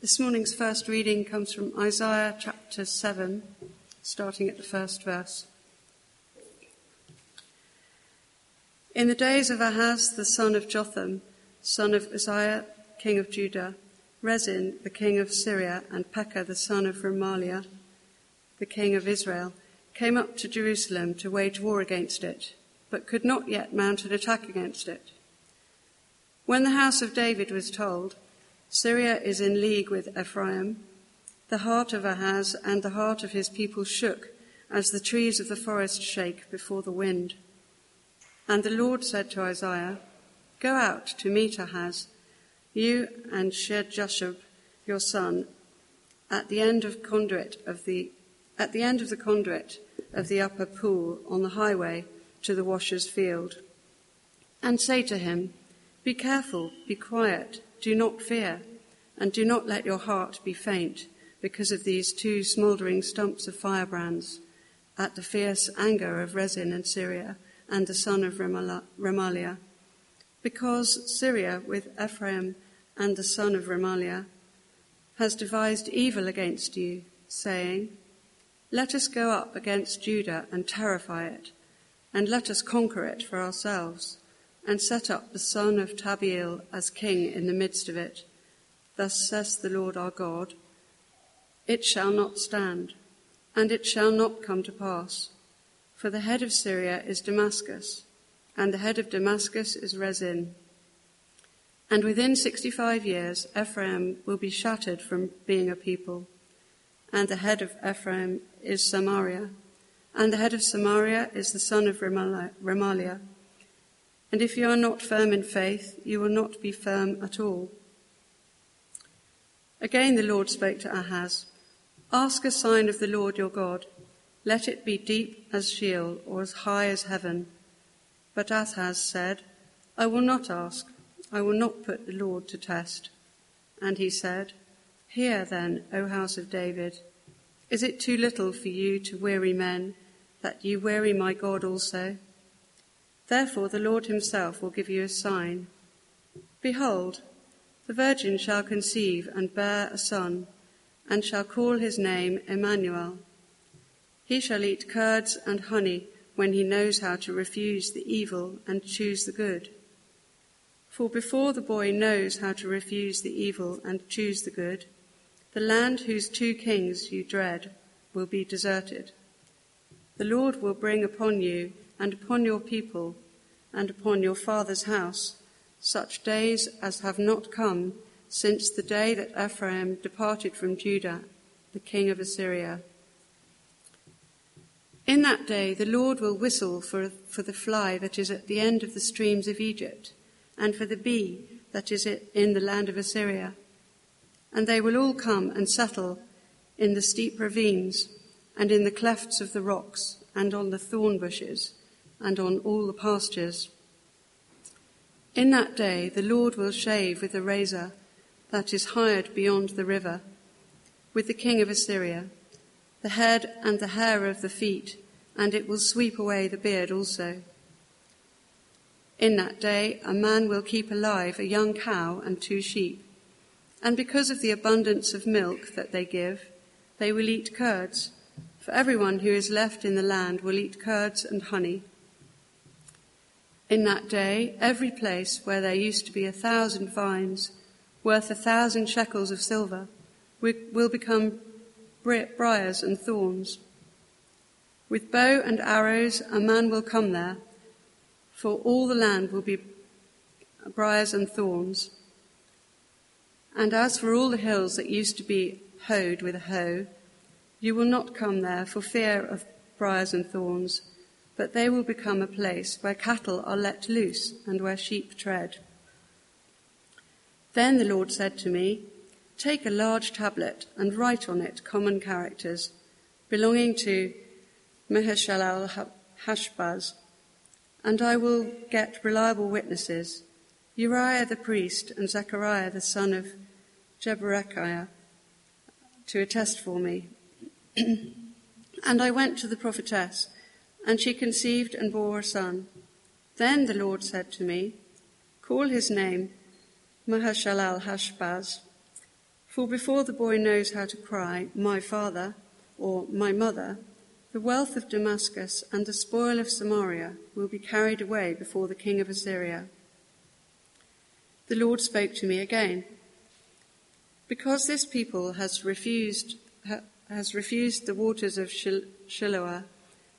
This morning's first reading comes from Isaiah chapter 7, starting at the first verse. In the days of Ahaz, the son of Jotham, son of Uzziah, king of Judah, Rezin, the king of Syria, and Pekah, the son of Remaliah, the king of Israel, came up to Jerusalem to wage war against it, but could not yet mount an attack against it. When the house of David was told, Syria is in league with Ephraim. The heart of Ahaz and the heart of his people shook as the trees of the forest shake before the wind. And the Lord said to Isaiah, Go out to meet Ahaz, you and Shear-jashub, your son, at the end of conduit of the at the end of the conduit of the upper pool on the highway to the washer's field, and say to him, Be careful, be quiet do not fear, and do not let your heart be faint because of these two smouldering stumps of firebrands at the fierce anger of Rezin and Syria and the son of Remaliah. Because Syria with Ephraim and the son of Remaliah has devised evil against you, saying, Let us go up against Judah and terrify it, and let us conquer it for ourselves and set up the son of Tabeel as king in the midst of it. Thus says the Lord our God, It shall not stand, and it shall not come to pass. For the head of Syria is Damascus, and the head of Damascus is Rezin. And within 65 years, Ephraim will be shattered from being a people. And the head of Ephraim is Samaria. And the head of Samaria is the son of Remaliah. And if you are not firm in faith, you will not be firm at all. Again the Lord spoke to Ahaz Ask a sign of the Lord your God. Let it be deep as Sheol or as high as heaven. But Ahaz said, I will not ask. I will not put the Lord to test. And he said, Hear then, O house of David. Is it too little for you to weary men, that you weary my God also? Therefore the Lord himself will give you a sign. Behold, the virgin shall conceive and bear a son, and shall call his name Emmanuel. He shall eat curds and honey when he knows how to refuse the evil and choose the good. For before the boy knows how to refuse the evil and choose the good, the land whose two kings you dread will be deserted. The Lord will bring upon you and upon your people and upon your father's house such days as have not come since the day that Ephraim departed from Judah, the king of Assyria. In that day the Lord will whistle for, for the fly that is at the end of the streams of Egypt, and for the bee that is in the land of Assyria. And they will all come and settle in the steep ravines, and in the clefts of the rocks, and on the thorn bushes, and on all the pastures. In that day the Lord will shave with a razor that is hired beyond the river, with the king of Assyria, the head and the hair of the feet, and it will sweep away the beard also. In that day a man will keep alive a young cow and two sheep, and because of the abundance of milk that they give, they will eat curds, for everyone who is left in the land will eat curds and honey. In that day, every place where there used to be a thousand vines, worth a thousand shekels of silver, will become briars and thorns. With bow and arrows, a man will come there, for all the land will be briars and thorns. And as for all the hills that used to be hoed with a hoe, you will not come there for fear of briars and thorns but they will become a place where cattle are let loose and where sheep tread. Then the Lord said to me, Take a large tablet and write on it common characters belonging to Maher-shalal Hashbaz, and I will get reliable witnesses, Uriah the priest and Zechariah the son of Jeberechiah, to attest for me. and I went to the prophetess and she conceived and bore a son. Then the Lord said to me, Call his name Maher-shalal Hashbaz, For before the boy knows how to cry, My father, or My mother, the wealth of Damascus and the spoil of Samaria will be carried away before the king of Assyria. The Lord spoke to me again. Because this people has refused, has refused the waters of Shiloah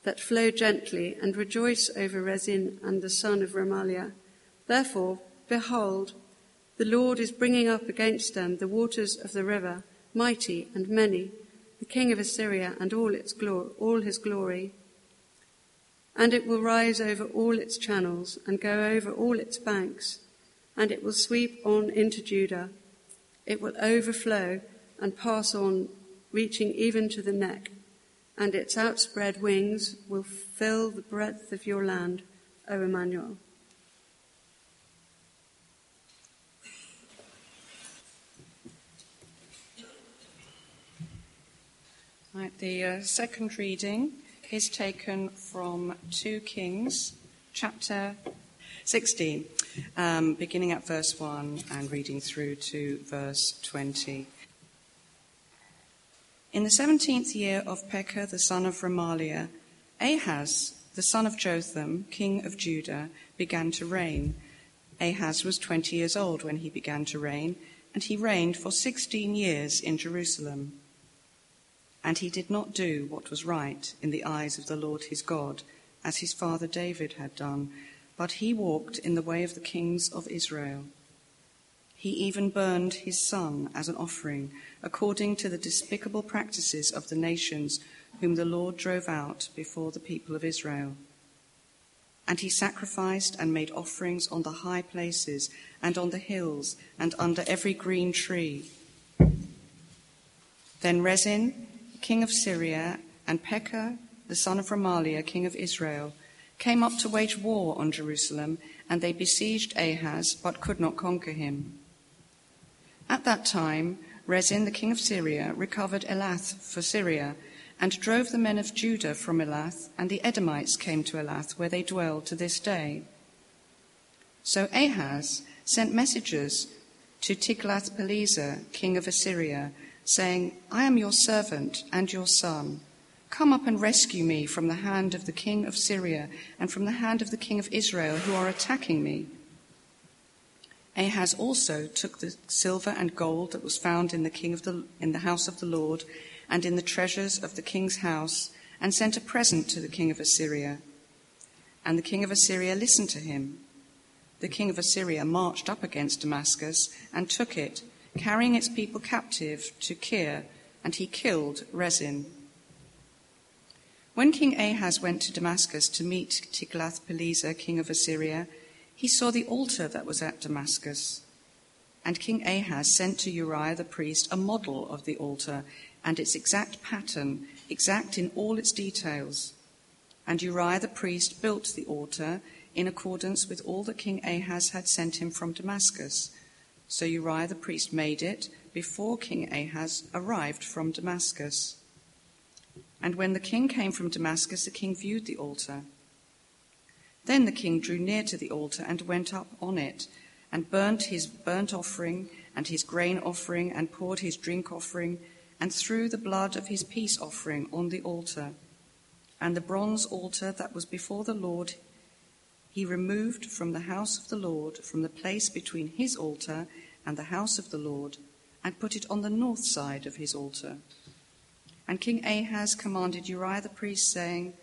that flow gently and rejoice over Rezin and the son of Remaliah, therefore, behold, the Lord is bringing up against them the waters of the river, mighty and many, the king of Assyria and all its all his glory. And it will rise over all its channels and go over all its banks, and it will sweep on into Judah. It will overflow and pass on, reaching even to the neck, and its outspread wings will fill the breadth of your land, O Emmanuel. Right, the uh, second reading is taken from 2 Kings, chapter 16, um, beginning at verse 1 and reading through to verse 20. In the seventeenth year of Pekah the son of Remaliah, Ahaz, the son of Jotham, king of Judah, began to reign. Ahaz was twenty years old when he began to reign, and he reigned for sixteen years in Jerusalem. And he did not do what was right in the eyes of the Lord his God, as his father David had done, but he walked in the way of the kings of Israel. He even burned his son as an offering, according to the despicable practices of the nations whom the Lord drove out before the people of Israel. And he sacrificed and made offerings on the high places and on the hills and under every green tree. Then Rezin, king of Syria, and Pekah, the son of Remaliah, king of Israel, came up to wage war on Jerusalem, and they besieged Ahaz, but could not conquer him. At that time, Rezin, the king of Syria, recovered Elath for Syria, and drove the men of Judah from Elath, and the Edomites came to Elath, where they dwell to this day. So Ahaz sent messengers to Tiglath-Pileser, king of Assyria, saying, I am your servant and your son. Come up and rescue me from the hand of the king of Syria and from the hand of the king of Israel who are attacking me. Ahaz also took the silver and gold that was found in the king of the in the house of the Lord and in the treasures of the king's house and sent a present to the king of Assyria. And the king of Assyria listened to him. The king of Assyria marched up against Damascus and took it carrying its people captive to Kir, and he killed Rezin. When King Ahaz went to Damascus to meet Tiglath-Pileser, king of Assyria, he saw the altar that was at Damascus. And King Ahaz sent to Uriah the priest a model of the altar and its exact pattern, exact in all its details. And Uriah the priest built the altar in accordance with all that King Ahaz had sent him from Damascus. So Uriah the priest made it before King Ahaz arrived from Damascus. And when the king came from Damascus, the king viewed the altar. Then the king drew near to the altar and went up on it, and burnt his burnt offering and his grain offering, and poured his drink offering, and threw the blood of his peace offering on the altar. And the bronze altar that was before the Lord he removed from the house of the Lord, from the place between his altar and the house of the Lord, and put it on the north side of his altar. And King Ahaz commanded Uriah the priest, saying,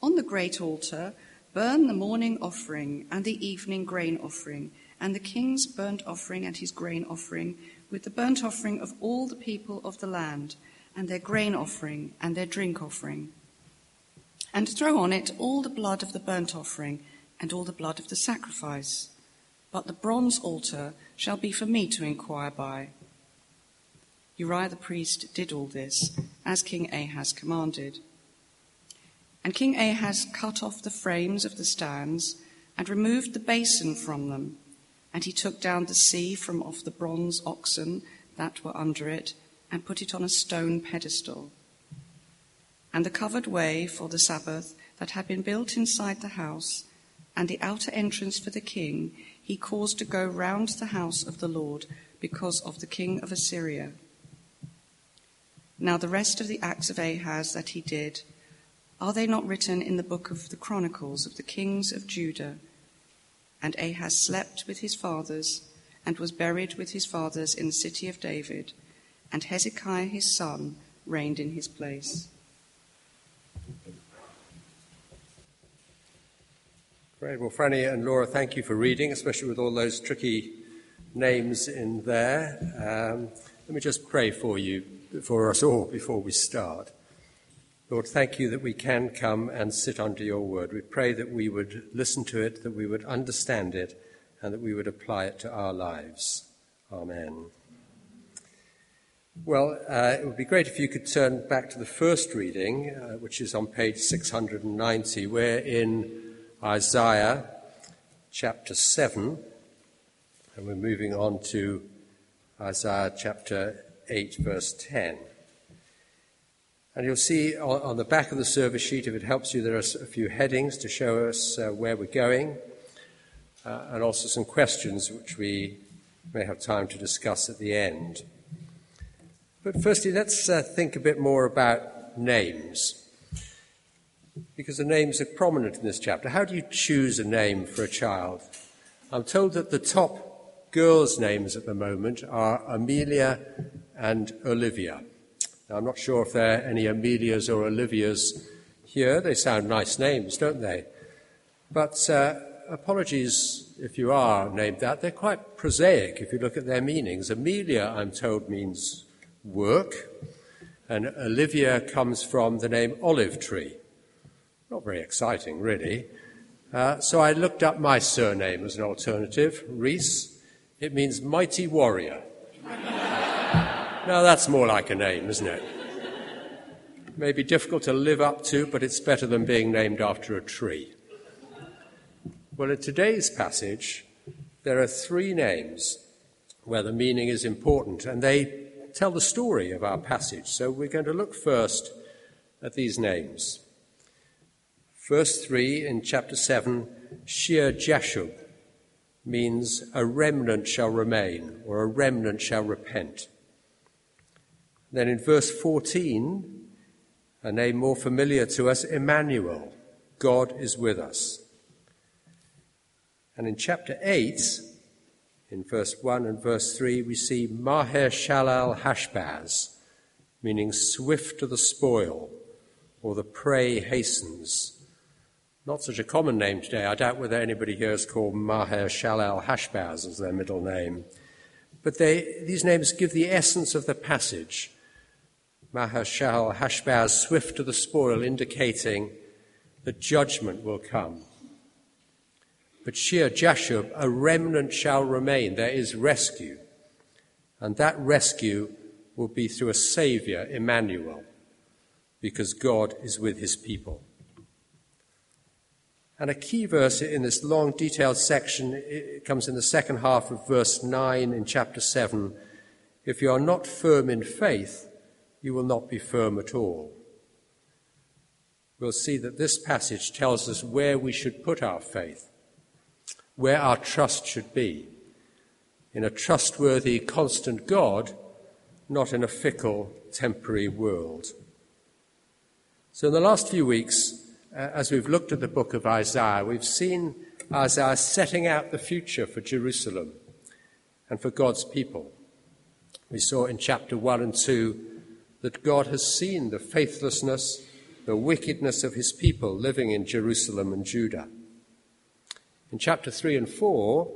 On the great altar, burn the morning offering and the evening grain offering, and the king's burnt offering and his grain offering, with the burnt offering of all the people of the land, and their grain offering and their drink offering. And throw on it all the blood of the burnt offering and all the blood of the sacrifice. But the bronze altar shall be for me to inquire by. Uriah the priest did all this, as King Ahaz commanded. And King Ahaz cut off the frames of the stands and removed the basin from them. And he took down the sea from off the bronze oxen that were under it and put it on a stone pedestal. And the covered way for the Sabbath that had been built inside the house and the outer entrance for the king he caused to go round the house of the Lord because of the king of Assyria. Now, the rest of the acts of Ahaz that he did, are they not written in the book of the Chronicles of the kings of Judah? And Ahaz slept with his fathers and was buried with his fathers in the city of David, and Hezekiah his son reigned in his place. Great. Well, Franny and Laura, thank you for reading, especially with all those tricky names in there. Um, let me just pray for you, for us all, before we start. Lord, thank you that we can come and sit under your word. We pray that we would listen to it, that we would understand it, and that we would apply it to our lives. Amen. Well, uh, it would be great if you could turn back to the first reading, uh, which is on page 690. We're in Isaiah chapter 7, and we're moving on to Isaiah chapter 8, verse 10. And you'll see on, on the back of the service sheet, if it helps you, there are a few headings to show us uh, where we're going, uh, and also some questions which we may have time to discuss at the end. But firstly, let's uh, think a bit more about names because the names are prominent in this chapter. How do you choose a name for a child? I'm told that the top girls' names at the moment are Amelia and Olivia. Now, I'm not sure if there are any Amelias or Olivias here. They sound nice names, don't they? But uh, apologies if you are named that. They're quite prosaic if you look at their meanings. Amelia, I'm told, means work, and Olivia comes from the name olive tree. Not very exciting, really. Uh, so I looked up my surname as an alternative, Reese. It means mighty warrior. Now that's more like a name, isn't it? May be difficult to live up to, but it's better than being named after a tree. Well, in today's passage, there are three names where the meaning is important, and they tell the story of our passage. So we're going to look first at these names. Verse 3 in chapter 7, Shear Jashub means a remnant shall remain or a remnant shall repent. Then in verse 14, a name more familiar to us, Emmanuel, God is with us. And in chapter 8, in verse 1 and verse 3, we see Maher Shalal Hashbaz, meaning swift to the spoil, or the prey hastens. Not such a common name today. I doubt whether anybody here is called Maher Shalal Hashbaz as their middle name. But they, these names give the essence of the passage. Maher Shalal Hashbaz, swift to the spoil, indicating that judgment will come. But Shear Jashub, a remnant shall remain. There is rescue. And that rescue will be through a Saviour, Emmanuel, because God is with his people. And a key verse in this long, detailed section it comes in the second half of verse 9 in chapter 7. If you are not firm in faith, you will not be firm at all. We'll see that this passage tells us where we should put our faith, where our trust should be. In a trustworthy, constant God, not in a fickle, temporary world. So, in the last few weeks, uh, as we've looked at the book of Isaiah, we've seen Isaiah setting out the future for Jerusalem and for God's people. We saw in chapter 1 and 2 that God has seen the faithlessness, the wickedness of his people living in Jerusalem and Judah. In chapter 3 and 4,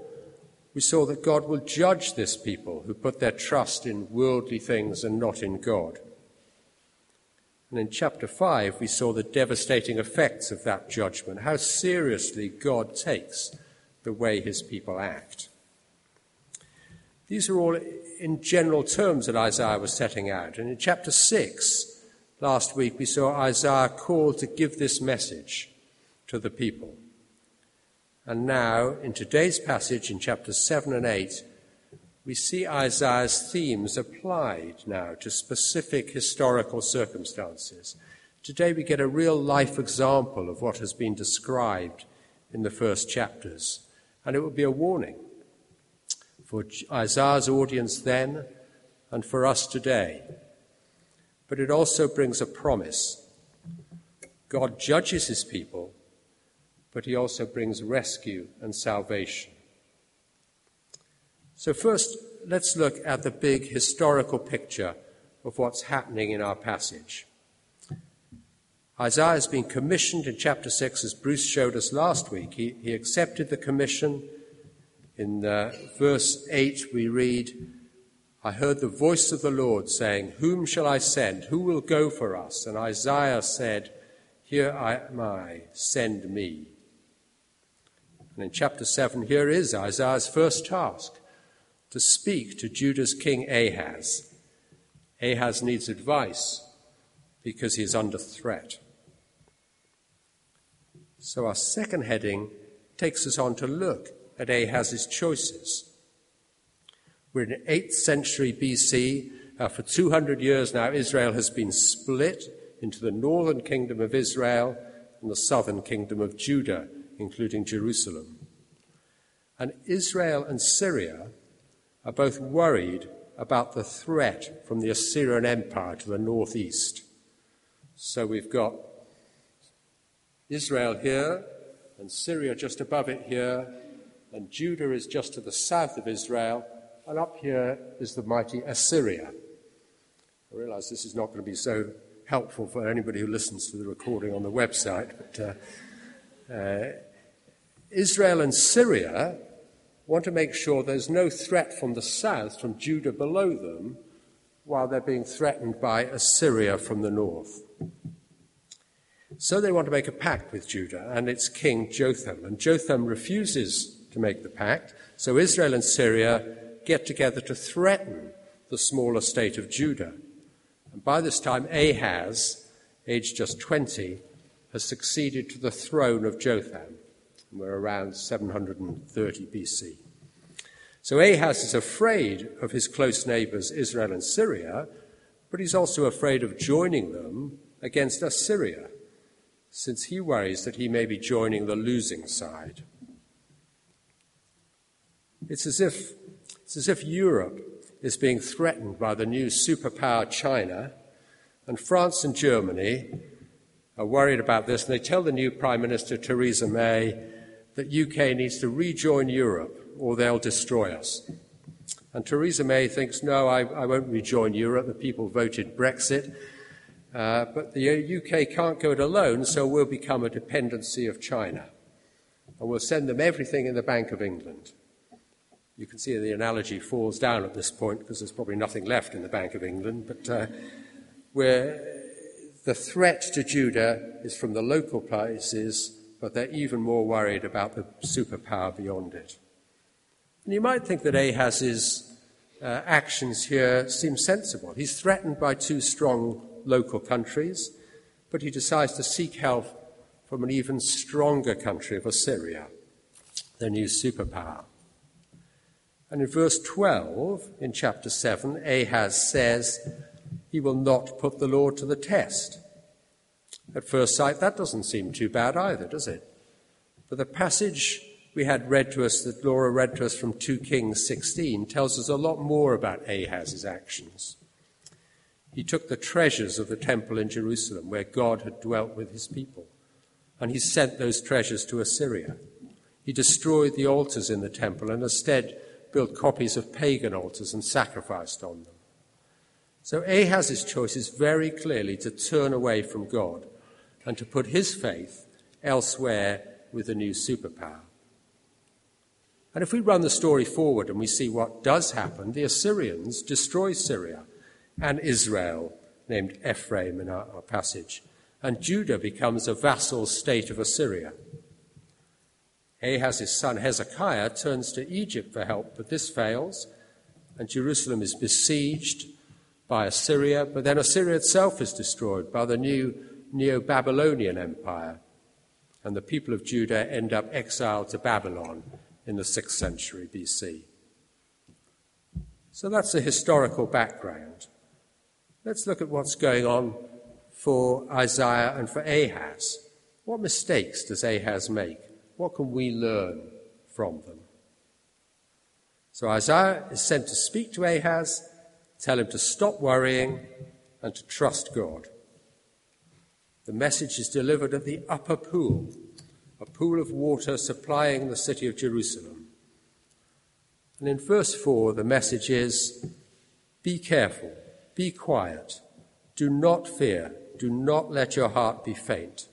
we saw that God will judge this people who put their trust in worldly things and not in God. And in chapter 5, we saw the devastating effects of that judgment, how seriously God takes the way his people act. These are all in general terms that Isaiah was setting out. And in chapter 6, last week, we saw Isaiah called to give this message to the people. And now, in today's passage in chapters 7 and 8, we see Isaiah's themes applied now to specific historical circumstances. Today we get a real life example of what has been described in the first chapters, and it will be a warning. For Isaiah's audience then and for us today. But it also brings a promise. God judges his people, but he also brings rescue and salvation. So, first, let's look at the big historical picture of what's happening in our passage. Isaiah has been commissioned in chapter 6, as Bruce showed us last week. He, he accepted the commission. In uh, verse 8, we read, I heard the voice of the Lord saying, Whom shall I send? Who will go for us? And Isaiah said, Here am I, send me. And in chapter 7, here is Isaiah's first task to speak to Judah's king Ahaz. Ahaz needs advice because he is under threat. So, our second heading takes us on to look at Ahaz's choices. We're in 8th century BC. Uh, for 200 years now, Israel has been split into the northern kingdom of Israel and the southern kingdom of Judah, including Jerusalem. And Israel and Syria are both worried about the threat from the Assyrian Empire to the northeast. So we've got Israel here, and Syria just above it here, and Judah is just to the south of Israel, and up here is the mighty Assyria. I realize this is not going to be so helpful for anybody who listens to the recording on the website, but uh, uh, Israel and Syria want to make sure there's no threat from the south, from Judah below them, while they're being threatened by Assyria from the north. So they want to make a pact with Judah and its king Jotham. And Jotham refuses to make the pact. So Israel and Syria get together to threaten the smaller state of Judah. And by this time, Ahaz, aged just 20, has succeeded to the throne of Jotham. We're around 730 BC. So Ahaz is afraid of his close neighbors, Israel and Syria, but he's also afraid of joining them against Assyria, since he worries that he may be joining the losing side. It's as if, it's as if Europe is being threatened by the new superpower China, and France and Germany are worried about this, and they tell the new Prime Minister, Theresa May, that UK needs to rejoin Europe or they'll destroy us. And Theresa May thinks, no, I, I won't rejoin Europe. The people voted Brexit. Uh, but the UK can't go it alone, so we'll become a dependency of China. And we'll send them everything in the Bank of England. You can see the analogy falls down at this point because there's probably nothing left in the Bank of England. But uh, where the threat to Judah is from the local places but they're even more worried about the superpower beyond it. And you might think that Ahaz's uh, actions here seem sensible. He's threatened by two strong local countries, but he decides to seek help from an even stronger country of Assyria, their new superpower. And in verse 12 in chapter 7, Ahaz says, He will not put the Lord to the test. At first sight, that doesn't seem too bad either, does it? But the passage we had read to us, that Laura read to us from 2 Kings 16, tells us a lot more about Ahaz's actions. He took the treasures of the temple in Jerusalem, where God had dwelt with his people, and he sent those treasures to Assyria. He destroyed the altars in the temple and instead built copies of pagan altars and sacrificed on them. So Ahaz's choice is very clearly to turn away from God and to put his faith elsewhere with a new superpower. And if we run the story forward and we see what does happen, the Assyrians destroy Syria and Israel, named Ephraim in our, our passage, and Judah becomes a vassal state of Assyria. Ahaz's son Hezekiah turns to Egypt for help, but this fails, and Jerusalem is besieged by Assyria, but then Assyria itself is destroyed by the new Neo Babylonian Empire, and the people of Judah end up exiled to Babylon in the 6th century BC. So that's the historical background. Let's look at what's going on for Isaiah and for Ahaz. What mistakes does Ahaz make? What can we learn from them? So Isaiah is sent to speak to Ahaz, tell him to stop worrying and to trust God. The message is delivered at the upper pool, a pool of water supplying the city of Jerusalem. And in verse 4, the message is Be careful, be quiet, do not fear, do not let your heart be faint.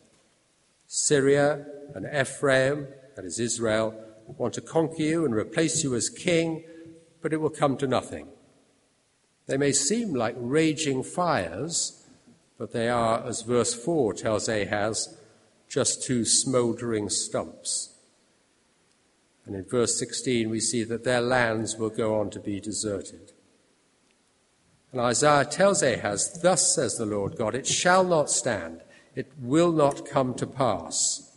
Syria and Ephraim, that is Israel, want to conquer you and replace you as king, but it will come to nothing. They may seem like raging fires, but they are, as verse 4 tells Ahaz, just two smouldering stumps. And in verse 16, we see that their lands will go on to be deserted. And Isaiah tells Ahaz, Thus says the Lord God, it shall not stand, it will not come to pass.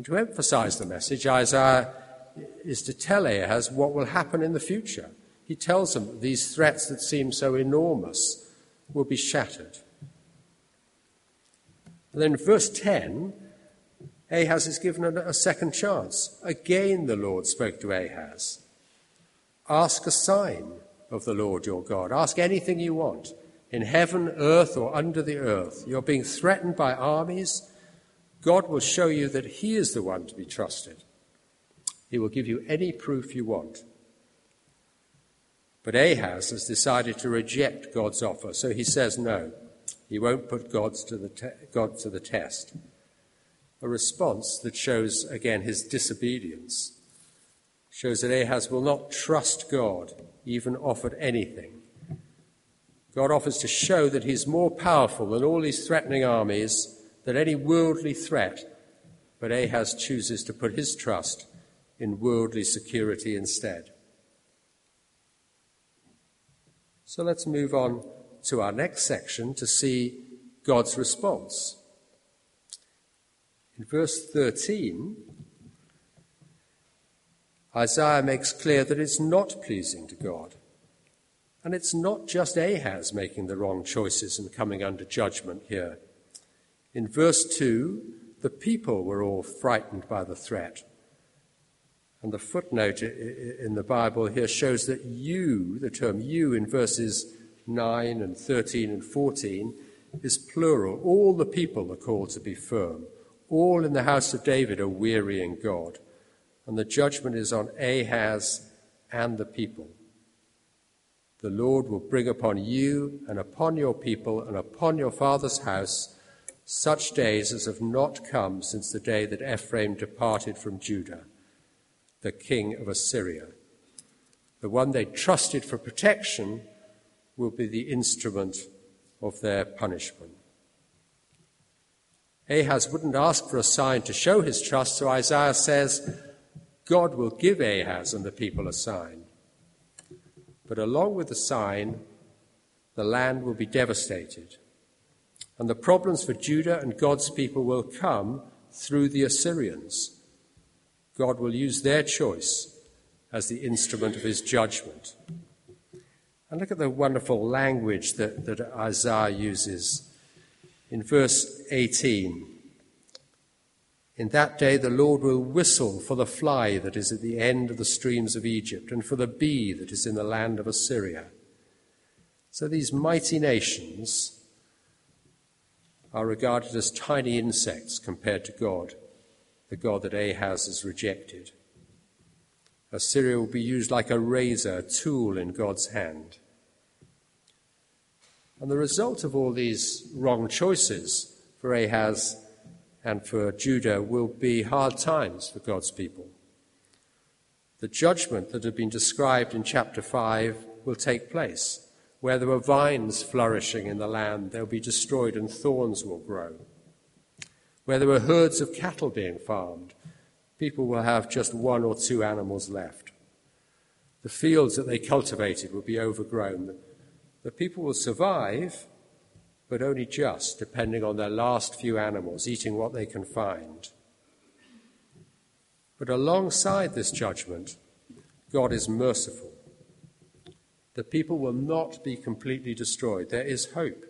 And to emphasize the message, Isaiah is to tell Ahaz what will happen in the future. He tells him these threats that seem so enormous will be shattered. And then, verse 10, Ahaz is given a second chance. Again, the Lord spoke to Ahaz Ask a sign of the Lord your God. Ask anything you want in heaven, earth, or under the earth. You're being threatened by armies God will show you that He is the one to be trusted. He will give you any proof you want. But Ahaz has decided to reject God's offer, so he says no. He won't put God's to the te- God to the test. A response that shows, again, his disobedience, shows that Ahaz will not trust God, even offered anything. God offers to show that he's more powerful than all these threatening armies than any worldly threat, but Ahaz chooses to put his trust in worldly security instead. So let's move on to our next section to see God's response. In verse 13, Isaiah makes clear that it's not pleasing to God. And it's not just Ahaz making the wrong choices and coming under judgment here. In verse 2, the people were all frightened by the threat. And the footnote in the Bible here shows that you, the term you in verses 9 and 13 and 14, is plural. All the people are called to be firm. All in the house of David are wearying God. And the judgment is on Ahaz and the people. The Lord will bring upon you and upon your people and upon your father's house such days as have not come since the day that Ephraim departed from Judah, the king of Assyria. The one they trusted for protection will be the instrument of their punishment. Ahaz wouldn't ask for a sign to show his trust, so Isaiah says, God will give Ahaz and the people a sign. But along with the sign, the land will be devastated and the problems for Judah and God's people will come through the Assyrians. God will use their choice as the instrument of his judgment. And look at the wonderful language that, that Isaiah uses. In verse 18, in that day the Lord will whistle for the fly that is at the end of the streams of Egypt and for the bee that is in the land of Assyria. So these mighty nations are regarded as tiny insects compared to God, the God that Ahaz has rejected. Assyria will be used like a razor, a tool in God's hand. And the result of all these wrong choices for Ahaz and for Judah will be hard times for God's people. The judgment that had been described in chapter 5 will take place. Where there were vines flourishing in the land, they'll be destroyed and thorns will grow. Where there were herds of cattle being farmed, people will have just one or two animals left. The fields that they cultivated will be overgrown. The people will survive, but only just, depending on their last few animals, eating what they can find. But alongside this judgment, God is merciful. The people will not be completely destroyed. There is hope.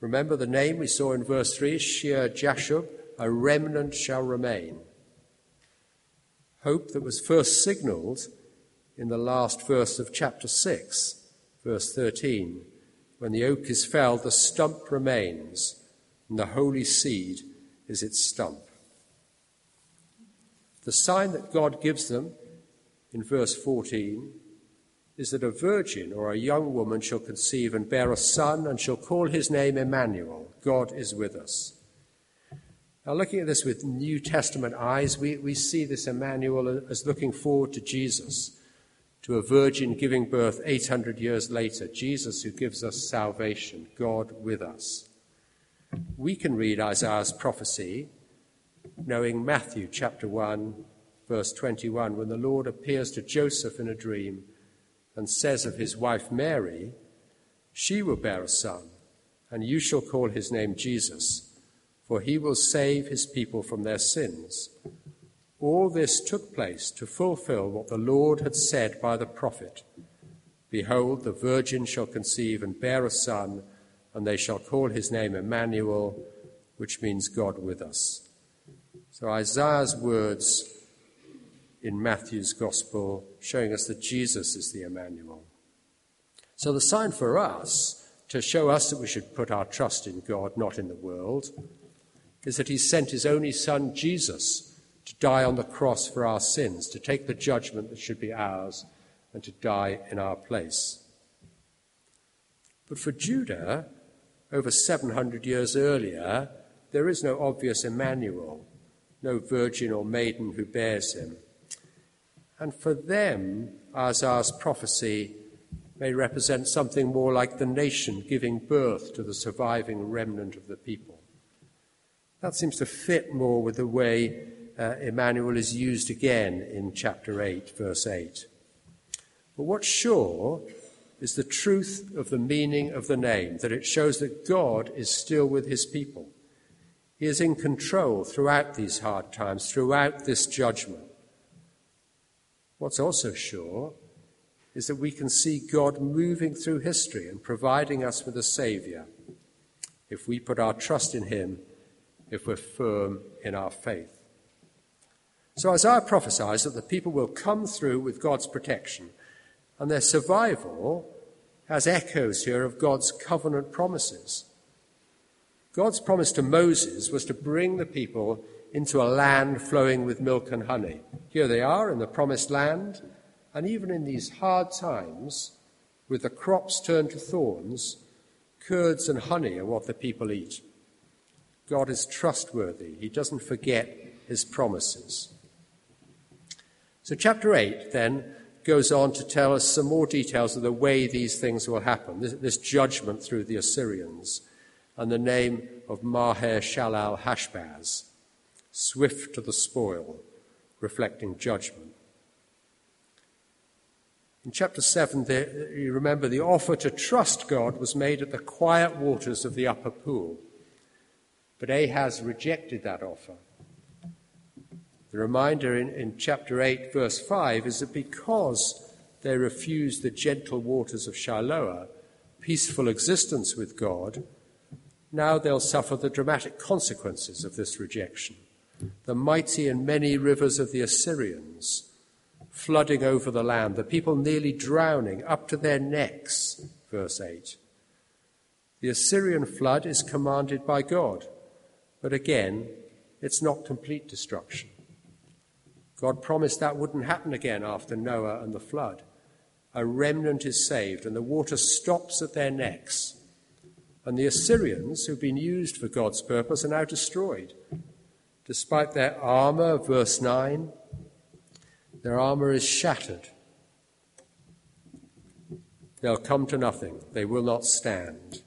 Remember the name we saw in verse 3 Shear Jashub, a remnant shall remain. Hope that was first signaled in the last verse of chapter 6, verse 13. When the oak is felled, the stump remains, and the holy seed is its stump. The sign that God gives them in verse 14 is that a virgin or a young woman shall conceive and bear a son and shall call his name Emmanuel. God is with us. Now, looking at this with New Testament eyes, we, we see this Emmanuel as looking forward to Jesus, to a virgin giving birth 800 years later, Jesus who gives us salvation, God with us. We can read Isaiah's prophecy knowing Matthew chapter 1, verse 21, when the Lord appears to Joseph in a dream and says of his wife Mary, She will bear a son, and you shall call his name Jesus, for he will save his people from their sins. All this took place to fulfill what the Lord had said by the prophet Behold, the virgin shall conceive and bear a son, and they shall call his name Emmanuel, which means God with us. So Isaiah's words in Matthew's Gospel showing us that Jesus is the Emmanuel. So the sign for us to show us that we should put our trust in God, not in the world, is that he sent his only son, Jesus, to die on the cross for our sins, to take the judgment that should be ours, and to die in our place. But for Judah, over 700 years earlier, there is no obvious Emmanuel no virgin or maiden who bears him. And for them, Isaiah's prophecy may represent something more like the nation giving birth to the surviving remnant of the people. That seems to fit more with the way uh, Emmanuel is used again in chapter 8, verse 8. But what's sure is the truth of the meaning of the name, that it shows that God is still with his people. He is in control throughout these hard times, throughout this judgment. What's also sure is that we can see God moving through history and providing us with a Saviour if we put our trust in Him, if we're firm in our faith. So Isaiah prophesies that the people will come through with God's protection, and their survival has echoes here of God's covenant promises. God's promise to Moses was to bring the people into a land flowing with milk and honey. Here they are in the promised land, and even in these hard times, with the crops turned to thorns, curds and honey are what the people eat. God is trustworthy, He doesn't forget His promises. So, chapter 8 then goes on to tell us some more details of the way these things will happen, this, this judgment through the Assyrians and the name of Maher Shalal Hashbaz, swift to the spoil, reflecting judgment. In chapter 7, there, you remember the offer to trust God was made at the quiet waters of the upper pool. But Ahaz rejected that offer. The reminder in, in chapter 8, verse 5, is that because they refused the gentle waters of Shiloah, peaceful existence with God, now they'll suffer the dramatic consequences of this rejection. The mighty and many rivers of the Assyrians flooding over the land, the people nearly drowning up to their necks, verse 8. The Assyrian flood is commanded by God, but again, it's not complete destruction. God promised that wouldn't happen again after Noah and the flood. A remnant is saved, and the water stops at their necks and the Assyrians, who've been used for God's purpose, are now destroyed. Despite their armor, verse 9, their armor is shattered. They'll come to nothing. They will not stand.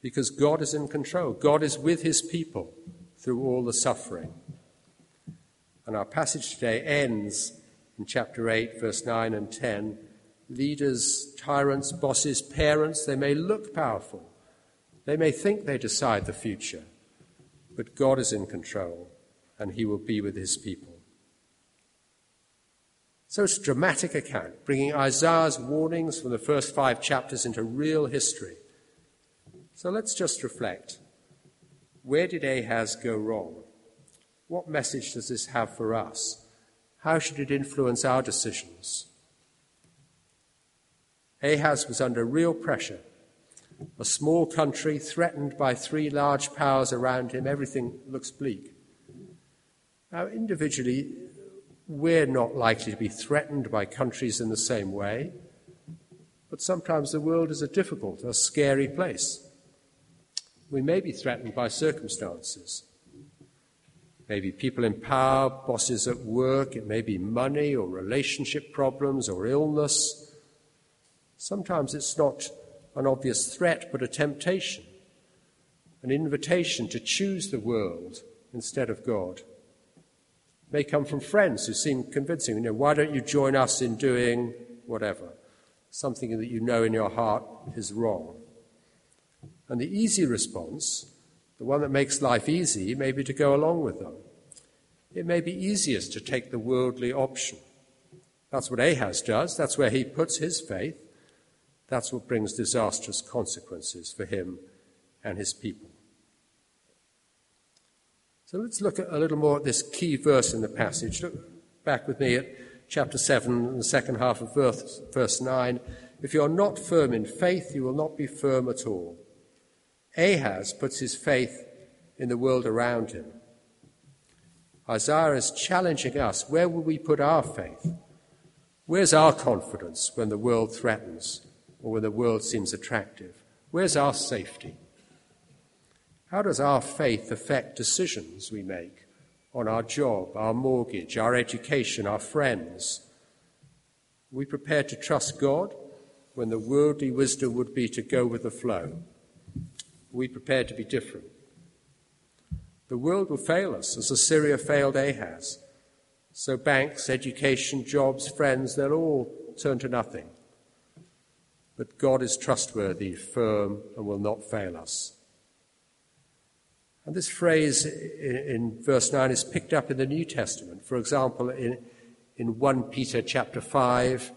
Because God is in control. God is with his people through all the suffering. And our passage today ends in chapter 8, verse 9 and 10. Leaders, tyrants, bosses, parents, they may look powerful, they may think they decide the future, but God is in control and he will be with his people. So it's a dramatic account, bringing Isaiah's warnings from the first five chapters into real history. So let's just reflect. Where did Ahaz go wrong? What message does this have for us? How should it influence our decisions? Ahaz was under real pressure. A small country threatened by three large powers around him, everything looks bleak. Now, individually, we're not likely to be threatened by countries in the same way, but sometimes the world is a difficult, a scary place. We may be threatened by circumstances. Maybe people in power, bosses at work, it may be money or relationship problems or illness. Sometimes it's not an obvious threat, but a temptation, an invitation to choose the world instead of God. It may come from friends who seem convincing. You know, why don't you join us in doing whatever? Something that you know in your heart is wrong. And the easy response the one that makes life easy may be to go along with them. It may be easiest to take the worldly option. That's what Ahaz does. That's where he puts his faith. That's what brings disastrous consequences for him and his people. So let's look a little more at this key verse in the passage. Look back with me at chapter 7, the second half of verse, verse 9. If you're not firm in faith, you will not be firm at all. Ahaz puts his faith in the world around him. Isaiah is challenging us where will we put our faith? Where's our confidence when the world threatens or when the world seems attractive? Where's our safety? How does our faith affect decisions we make on our job, our mortgage, our education, our friends? Are we prepared to trust God when the worldly wisdom would be to go with the flow? Are we prepared to be different? The world will fail us as Assyria failed Ahaz. So banks, education, jobs, friends, they'll all turn to nothing. But God is trustworthy, firm, and will not fail us. And this phrase in, in, verse 9 is picked up in the New Testament. For example, in, in 1 Peter chapter 5,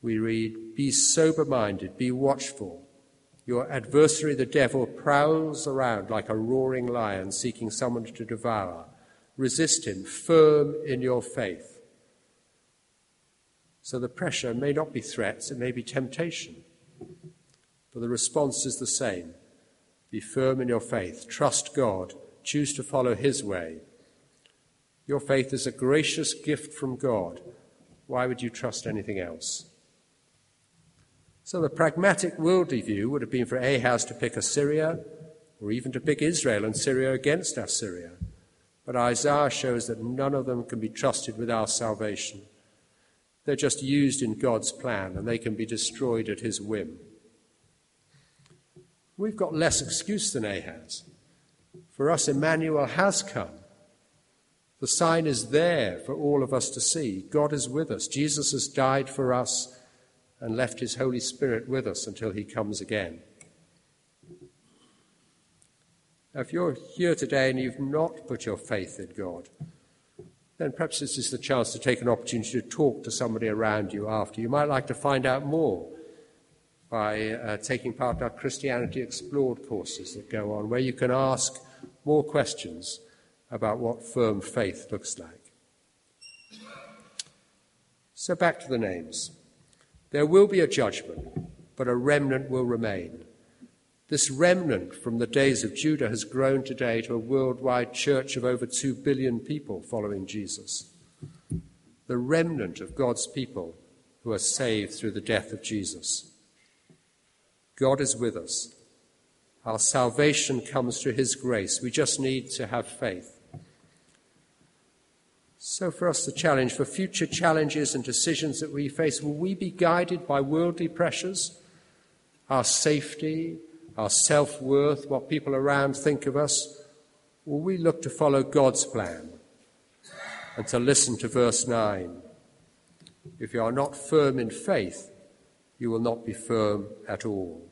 we read, Be sober minded, be watchful. Your adversary, the devil, prowls around like a roaring lion seeking someone to devour. Resist him, firm in your faith. So the pressure may not be threats, it may be temptation. But the response is the same be firm in your faith, trust God, choose to follow his way. Your faith is a gracious gift from God. Why would you trust anything else? So the pragmatic worldly view would have been for Ahaz to pick Assyria, or even to pick Israel and Syria against Assyria. But Isaiah shows that none of them can be trusted with our salvation. They're just used in God's plan, and they can be destroyed at his whim. We've got less excuse than Ahaz. For us, Emmanuel has come. The sign is there for all of us to see. God is with us. Jesus has died for us and left his Holy Spirit with us until he comes again. Now, if you're here today and you've not put your faith in God, then perhaps this is the chance to take an opportunity to talk to somebody around you after. You might like to find out more by uh, taking part in our Christianity Explored courses that go on, where you can ask more questions about what firm faith looks like. So, back to the names. There will be a judgment, but a remnant will remain. This remnant from the days of Judah has grown today to a worldwide church of over two billion people following Jesus. The remnant of God's people who are saved through the death of Jesus. God is with us. Our salvation comes through His grace. We just need to have faith. So, for us, the challenge for future challenges and decisions that we face will we be guided by worldly pressures, our safety, our self worth, what people around think of us? Will we look to follow God's plan and to listen to verse 9? If you are not firm in faith, you will not be firm at all.